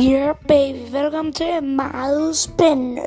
Yeah, baby, velkommen til meget spændende.